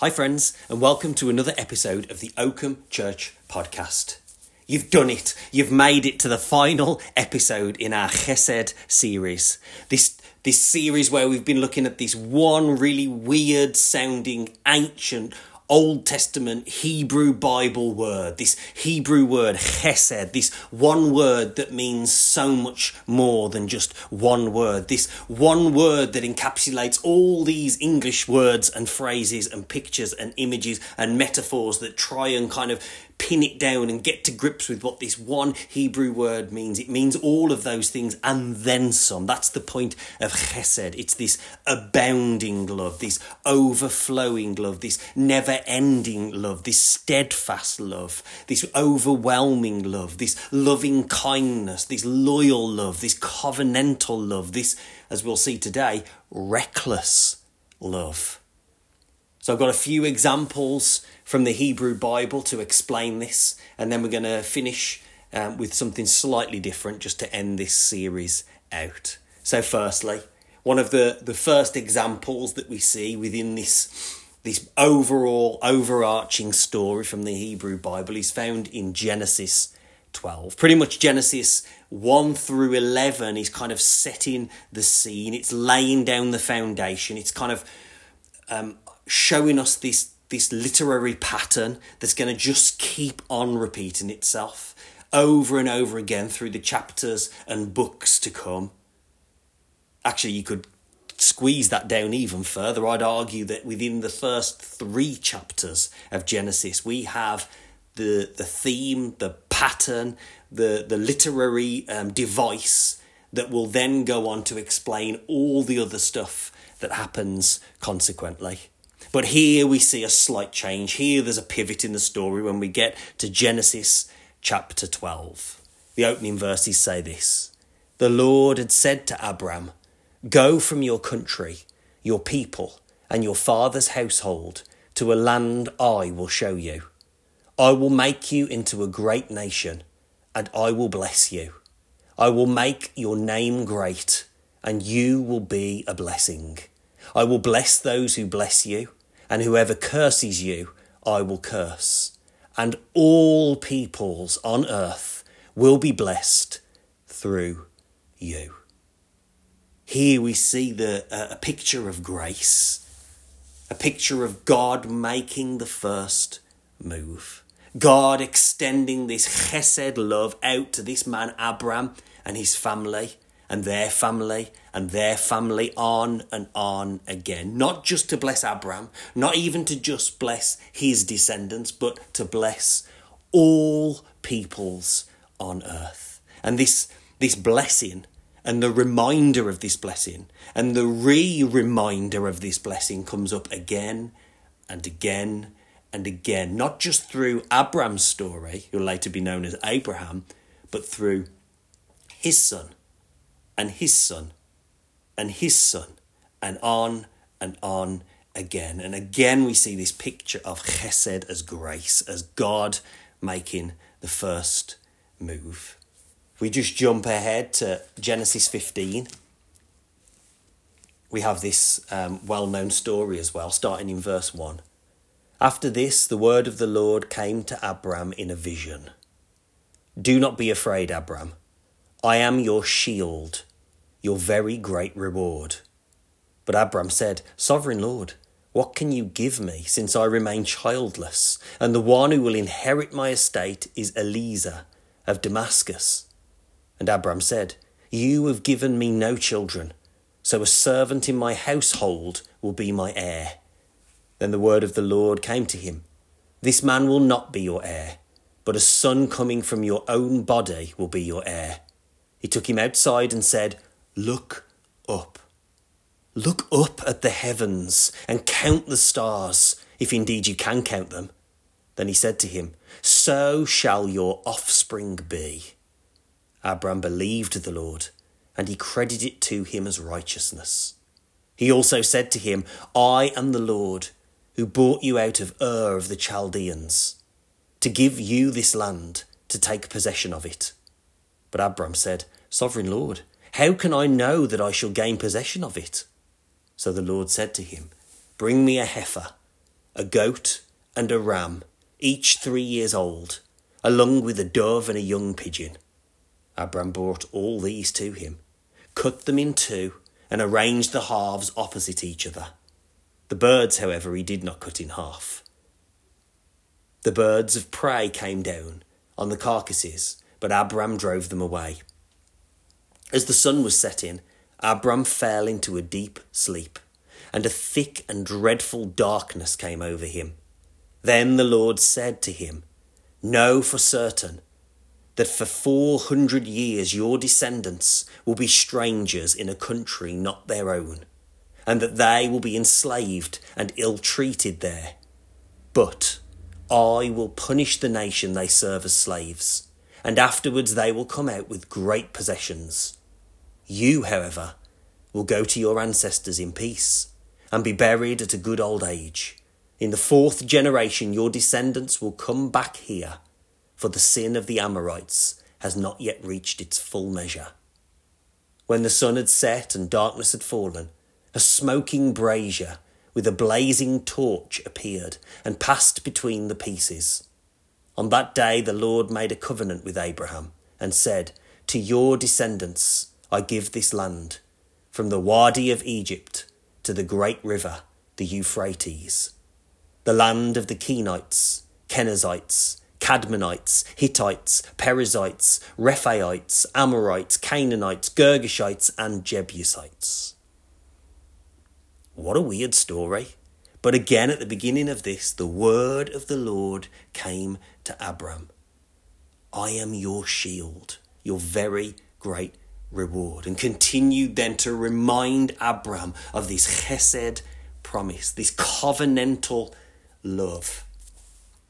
Hi, friends, and welcome to another episode of the Oakham Church podcast. You've done it. You've made it to the final episode in our Chesed series. This this series where we've been looking at this one really weird sounding ancient Old Testament Hebrew Bible word, this Hebrew word chesed, this one word that means so much more than just one word, this one word that encapsulates all these English words and phrases and pictures and images and metaphors that try and kind of pin it down and get to grips with what this one Hebrew word means. It means all of those things and then some. That's the point of chesed. It's this abounding love, this overflowing love, this never ending love, this steadfast love, this overwhelming love, this loving kindness, this loyal love, this covenantal love, this, as we'll see today, reckless love. So I've got a few examples from the Hebrew Bible to explain this, and then we're going to finish um, with something slightly different just to end this series out. So, firstly, one of the, the first examples that we see within this this overall overarching story from the Hebrew Bible is found in Genesis 12. Pretty much Genesis 1 through 11 is kind of setting the scene, it's laying down the foundation, it's kind of um, showing us this this literary pattern that's going to just keep on repeating itself over and over again through the chapters and books to come. Actually, you could squeeze that down even further. I'd argue that within the first three chapters of Genesis, we have the the theme, the pattern, the the literary um, device that will then go on to explain all the other stuff that happens consequently. But here we see a slight change. Here there's a pivot in the story when we get to Genesis chapter 12. The opening verses say this The Lord had said to Abram, Go from your country, your people, and your father's household to a land I will show you. I will make you into a great nation, and I will bless you. I will make your name great, and you will be a blessing. I will bless those who bless you and whoever curses you, I will curse. And all peoples on earth will be blessed through you. Here we see the, uh, a picture of grace, a picture of God making the first move. God extending this chesed love out to this man, Abram, and his family and their family and their family on and on again. Not just to bless Abraham, not even to just bless his descendants, but to bless all peoples on earth. And this, this blessing and the reminder of this blessing and the re reminder of this blessing comes up again and again and again, not just through Abram's story, who'll later be known as Abraham, but through his son and his son and his son and on and on again. And again, we see this picture of chesed as grace, as God making the first move. We just jump ahead to Genesis 15. We have this um, well known story as well, starting in verse 1. After this, the word of the Lord came to Abram in a vision. Do not be afraid, Abram. I am your shield your very great reward. But Abram said, Sovereign Lord, what can you give me, since I remain childless, and the one who will inherit my estate is Eliezer of Damascus? And Abram said, You have given me no children, so a servant in my household will be my heir. Then the word of the Lord came to him This man will not be your heir, but a son coming from your own body will be your heir. He took him outside and said, Look up. Look up at the heavens and count the stars, if indeed you can count them. Then he said to him, So shall your offspring be. Abram believed the Lord, and he credited it to him as righteousness. He also said to him, I am the Lord, who brought you out of Ur of the Chaldeans, to give you this land, to take possession of it. But Abram said, Sovereign Lord, how can I know that I shall gain possession of it? So the Lord said to him, Bring me a heifer, a goat, and a ram, each three years old, along with a dove and a young pigeon. Abram brought all these to him, cut them in two, and arranged the halves opposite each other. The birds, however, he did not cut in half. The birds of prey came down on the carcasses, but Abram drove them away. As the sun was setting, Abram fell into a deep sleep, and a thick and dreadful darkness came over him. Then the Lord said to him, Know for certain that for four hundred years your descendants will be strangers in a country not their own, and that they will be enslaved and ill treated there. But I will punish the nation they serve as slaves, and afterwards they will come out with great possessions. You, however, will go to your ancestors in peace and be buried at a good old age. In the fourth generation, your descendants will come back here, for the sin of the Amorites has not yet reached its full measure. When the sun had set and darkness had fallen, a smoking brazier with a blazing torch appeared and passed between the pieces. On that day the Lord made a covenant with Abraham and said, To your descendants I give this land, from the Wadi of Egypt to the great river, the Euphrates, the land of the Kenites, Kenizzites, Kadmonites, Hittites, Perizzites, Rephaites, Amorites, Canaanites, Girgashites, and Jebusites. What a weird story. But again, at the beginning of this, the word of the Lord came to Abram I am your shield, your very great reward. And continued then to remind Abram of this chesed promise, this covenantal love.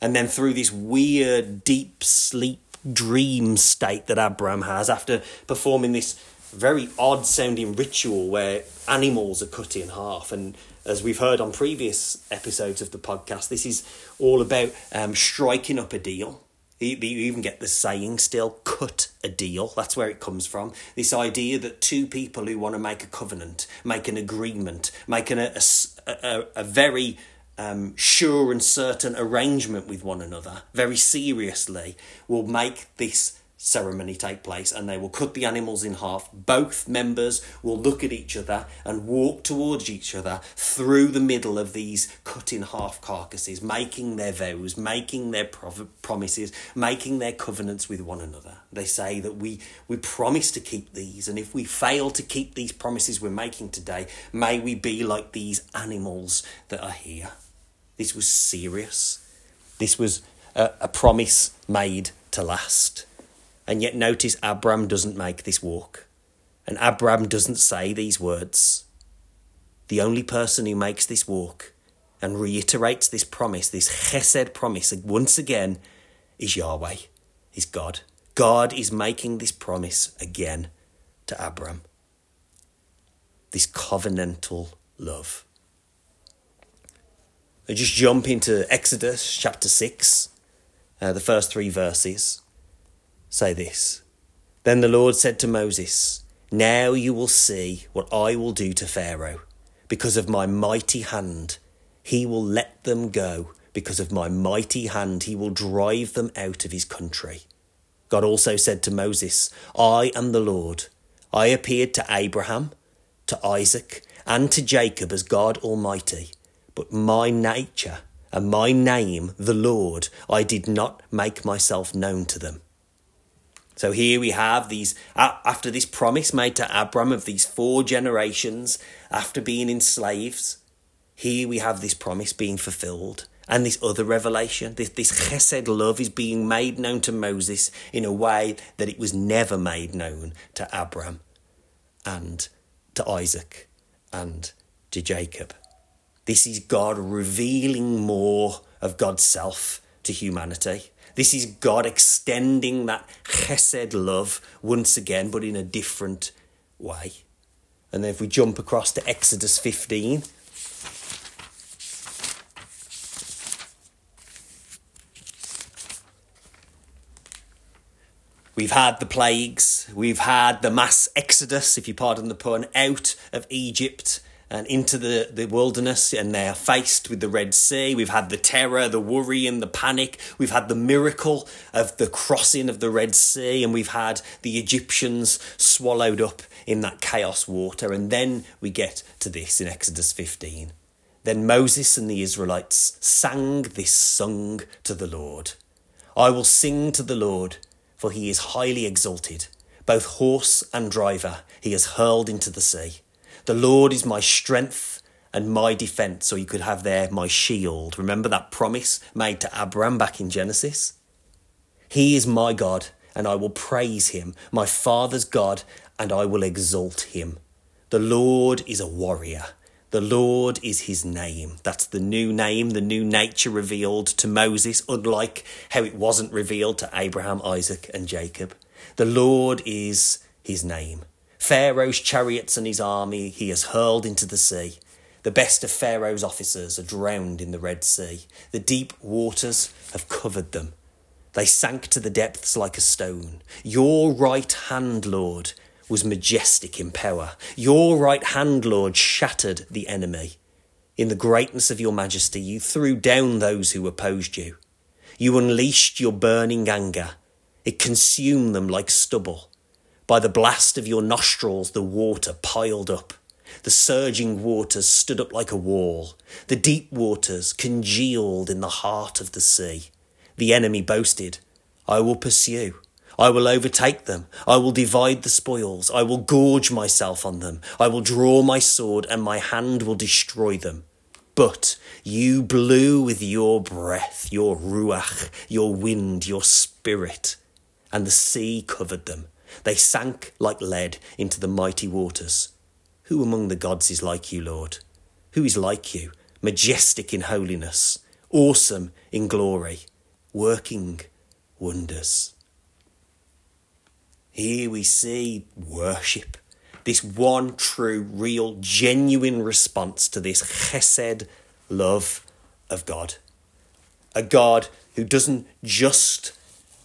And then through this weird, deep sleep dream state that Abram has after performing this very odd sounding ritual where animals are cut in half. And as we've heard on previous episodes of the podcast, this is all about um, striking up a deal. You, even get the saying still, cut a deal. That's where it comes from. This idea that two people who want to make a covenant, make an agreement, make an, a, a, a very um, sure and certain arrangement with one another, very seriously, will make this ceremony take place and they will cut the animals in half. Both members will look at each other and walk towards each other through the middle of these cut in half carcasses, making their vows, making their promises, making their covenants with one another. They say that we, we promise to keep these, and if we fail to keep these promises we're making today, may we be like these animals that are here. This was serious. This was a, a promise made to last. And yet, notice Abram doesn't make this walk. And Abram doesn't say these words. The only person who makes this walk and reiterates this promise, this chesed promise, once again, is Yahweh, is God. God is making this promise again to Abram. This covenantal love. I just jump into Exodus chapter 6, uh, the first three verses say this Then the Lord said to Moses, Now you will see what I will do to Pharaoh. Because of my mighty hand, he will let them go. Because of my mighty hand, he will drive them out of his country. God also said to Moses, I am the Lord. I appeared to Abraham, to Isaac, and to Jacob as God Almighty. But my nature and my name, the Lord, I did not make myself known to them. So here we have these, after this promise made to Abram of these four generations after being enslaved, here we have this promise being fulfilled. And this other revelation, this, this chesed love is being made known to Moses in a way that it was never made known to Abram and to Isaac and to Jacob. This is God revealing more of God's self to humanity. This is God extending that chesed love once again, but in a different way. And then if we jump across to Exodus 15, We've had the plagues, we've had the mass exodus, if you pardon the pun, out of Egypt and into the, the wilderness and they are faced with the Red Sea. We've had the terror, the worry, and the panic. We've had the miracle of the crossing of the Red Sea, and we've had the Egyptians swallowed up in that chaos water. And then we get to this in Exodus 15. Then Moses and the Israelites sang this song to the Lord I will sing to the Lord, for he is highly exalted. Both horse and driver he has hurled into the sea. The Lord is my strength and my defense, or you could have there my shield. Remember that promise made to Abraham back in Genesis? He is my God, and I will praise him, my father's God, and I will exalt him. The Lord is a warrior. The Lord is his name. That's the new name, the new nature revealed to Moses, unlike how it wasn't revealed to Abraham, Isaac, and Jacob. The Lord is his name. Pharaoh's chariots and his army he has hurled into the sea. The best of Pharaoh's officers are drowned in the Red Sea. The deep waters have covered them. They sank to the depths like a stone. Your right hand, Lord, was majestic in power. Your right hand, Lord, shattered the enemy. In the greatness of your majesty, you threw down those who opposed you. You unleashed your burning anger. It consumed them like stubble. By the blast of your nostrils, the water piled up. The surging waters stood up like a wall. The deep waters congealed in the heart of the sea. The enemy boasted, I will pursue. I will overtake them. I will divide the spoils. I will gorge myself on them. I will draw my sword, and my hand will destroy them. But you blew with your breath, your ruach, your wind, your spirit, and the sea covered them. They sank like lead into the mighty waters. Who among the gods is like you, Lord? Who is like you, majestic in holiness, awesome in glory, working wonders? Here we see worship, this one true, real, genuine response to this chesed love of God. A God who doesn't just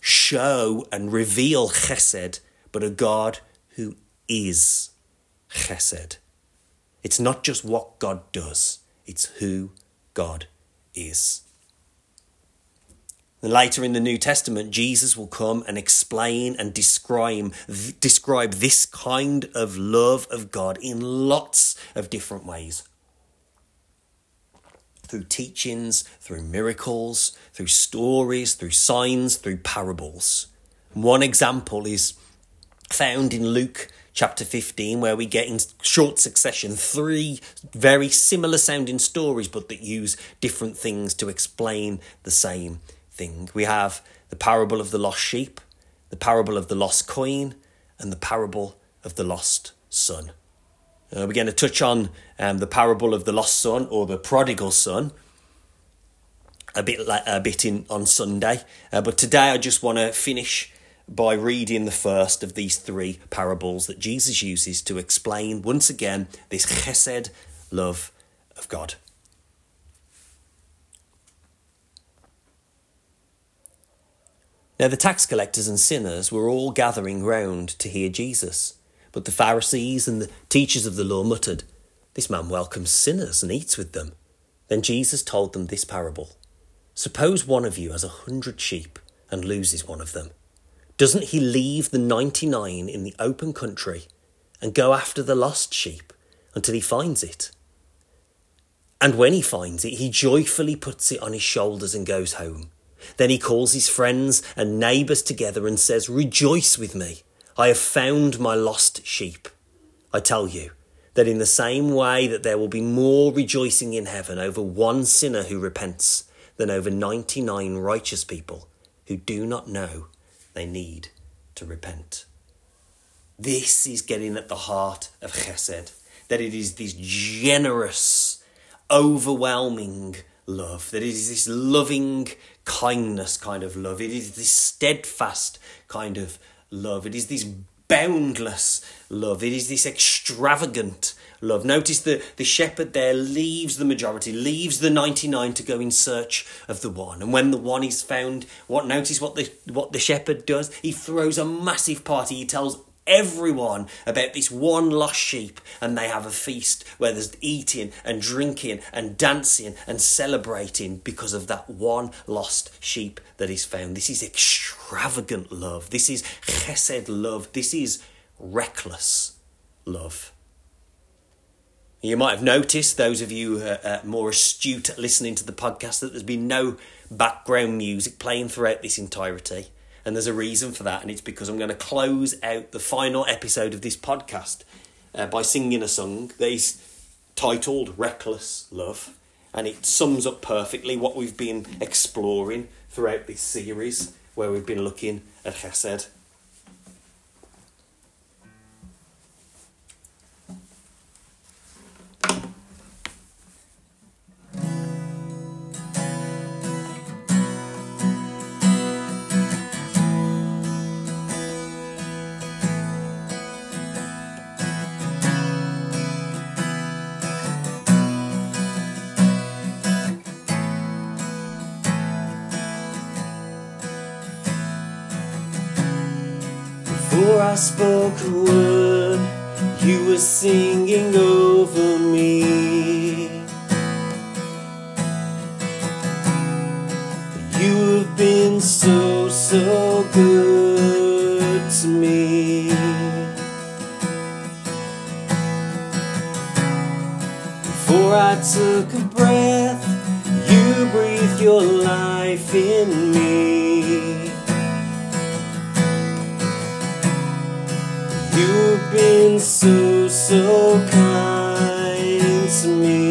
show and reveal chesed, but a God who is chesed. It's not just what God does, it's who God is. Later in the New Testament, Jesus will come and explain and describe, describe this kind of love of God in lots of different ways. Through teachings, through miracles, through stories, through signs, through parables. One example is found in Luke chapter 15, where we get in short succession three very similar sounding stories, but that use different things to explain the same thing. We have the parable of the lost sheep, the parable of the lost coin, and the parable of the lost son. Uh, we're going to touch on um, the parable of the lost son or the prodigal son a bit like, a bit in on Sunday, uh, but today I just want to finish by reading the first of these three parables that Jesus uses to explain once again this chesed love of God. Now, the tax collectors and sinners were all gathering round to hear Jesus, but the Pharisees and the teachers of the law muttered, This man welcomes sinners and eats with them. Then Jesus told them this parable Suppose one of you has a hundred sheep and loses one of them. Doesn't he leave the 99 in the open country and go after the lost sheep until he finds it? And when he finds it, he joyfully puts it on his shoulders and goes home. Then he calls his friends and neighbours together and says, Rejoice with me, I have found my lost sheep. I tell you that in the same way that there will be more rejoicing in heaven over one sinner who repents than over 99 righteous people who do not know they need to repent. This is getting at the heart of chesed, that it is this generous, overwhelming love, that it is this loving kindness kind of love, it is this steadfast kind of love, it is this boundless love, it is this extravagant love. Notice that the shepherd there leaves the majority, leaves the 99 to go in search of the one. And when the one is found, what notice what the what the shepherd does? He throws a massive party. He tells everyone about this one lost sheep and they have a feast where there's eating and drinking and dancing and celebrating because of that one lost sheep that is found. This is extravagant love. This is chesed love. This is reckless love. You might have noticed, those of you are uh, more astute at listening to the podcast, that there's been no background music playing throughout this entirety. And there's a reason for that, and it's because I'm going to close out the final episode of this podcast uh, by singing a song that is titled Reckless Love. And it sums up perfectly what we've been exploring throughout this series, where we've been looking at Chesed. I spoke a word, you were singing You've been so, so kind to me.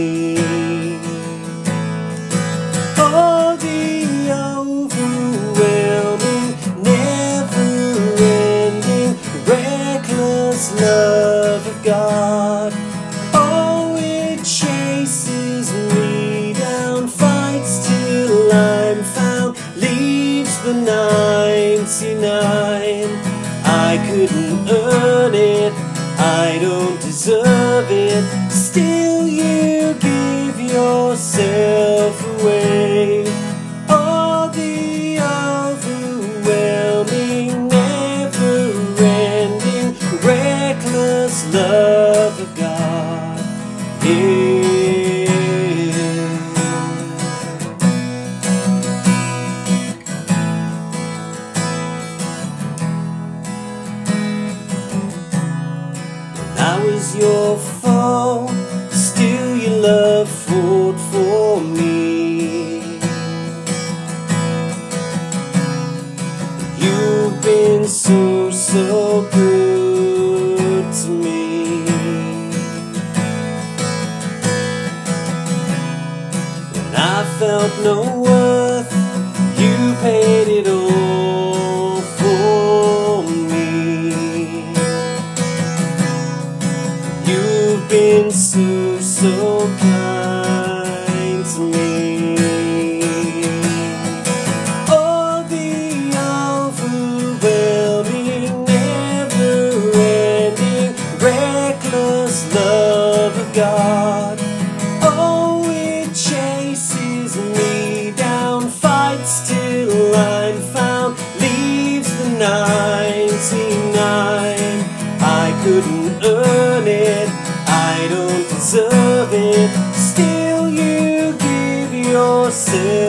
Couldn't earn it, I don't deserve it. Still, you give yourself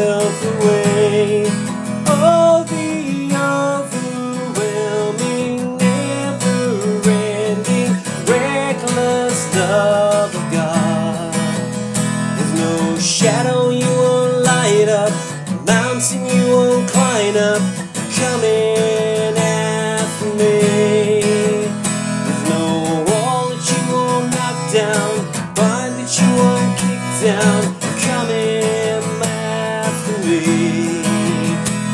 down, coming after me.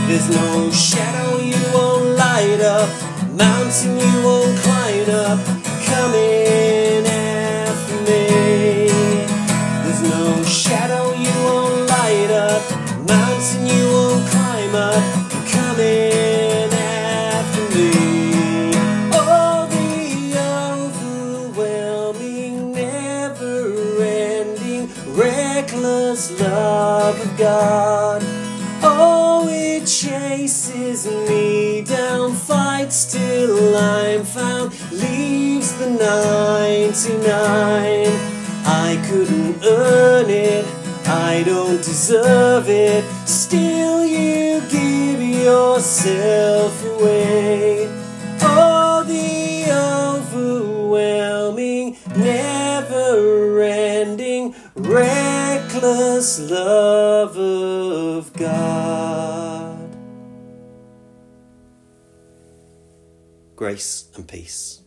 There's no shadow you won't light up, mountain you won't climb up, coming chases me down, fights till I'm found, leaves the 99. I couldn't earn it, I don't deserve it, still you give yourself away. Oh, the overwhelming, never ending, reckless love of God. Grace and peace.